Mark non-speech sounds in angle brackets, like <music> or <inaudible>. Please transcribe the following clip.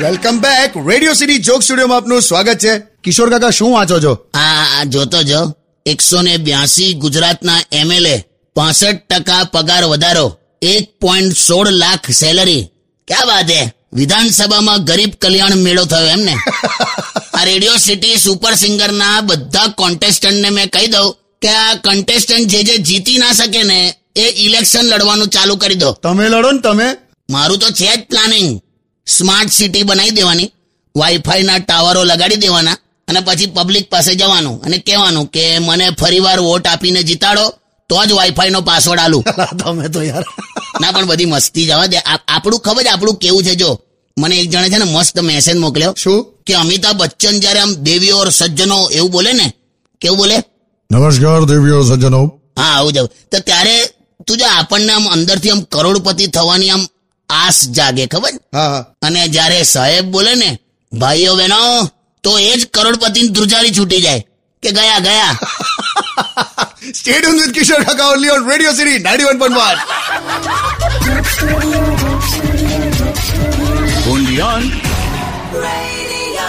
Welcome back radio city joke સ્ટુડિયોમાં આપનું સ્વાગત છે. કિશોર કાકા, શું વાંચો છો? આ જોતો જો એકસો ને બ્યાસી ગુજરાતના એમએલએ, પાસઠ ટકા પગાર વધારો, એક પોઈન્ટ સોળ લાખ સેલરી ક્યાં વાત હે? વિધાનસભામાં ગરીબ કલ્યાણ મેળો થયો એમ ને આ રેડિયો સિટી સુપર સિંગર ના બધા કોન્ટેસ્ટન્ટ ને મેં કહી દઉં કે આ કોન્ટેસ્ટન્ટ જે જે જીતી ના શકે ને એ ઇલેક્શન લડવાનું ચાલુ કરી દો. તમે લડો ને તમે. મારું તો છે જ પ્લાનિંગ સ્માર્ટ સિટી બનાવી દેવાની. વાઈફાઈ ના ટાવરો લગાડી દેવાના અને પછી પબ્લિક પાસે જવાનું અને કહેવાનું કે મને ફરીવાર વોટ આપીને જીતાડો તો જ વાઈફાઈ નો પાસવર્ડ આલું. <laughs> તમે તો યાર. ના પણ બધી મસ્તી જવા દે. આપણું ખબર છે આપણું કેવું છે જો. મને એક જણે છે ને મસ્ત મેસેજ મોકલ્યો શું? કે અમિતાભ બચ્ચન જયારે આમ દેવીઓ ઓર સજ્જનો એવું બોલે ને કેવું બોલે? નમસ્કાર દેવીઓ સજ્જનો. હા આવું જ તો ત્યારે તું જો આપણને આમ અંદરથી આમ કરોડપતિ થવાની આમ આસ જાગે ખબર? અને જ્યારે સાહેબ બોલે ને ભાઈઓ બહેનો તો એ જ કરોડપતિ ધ્રુજારી છૂટી જાય. કે ગયા ગયા. Stayed on with Kishore Kaka only on radio city 91.1 only on Radio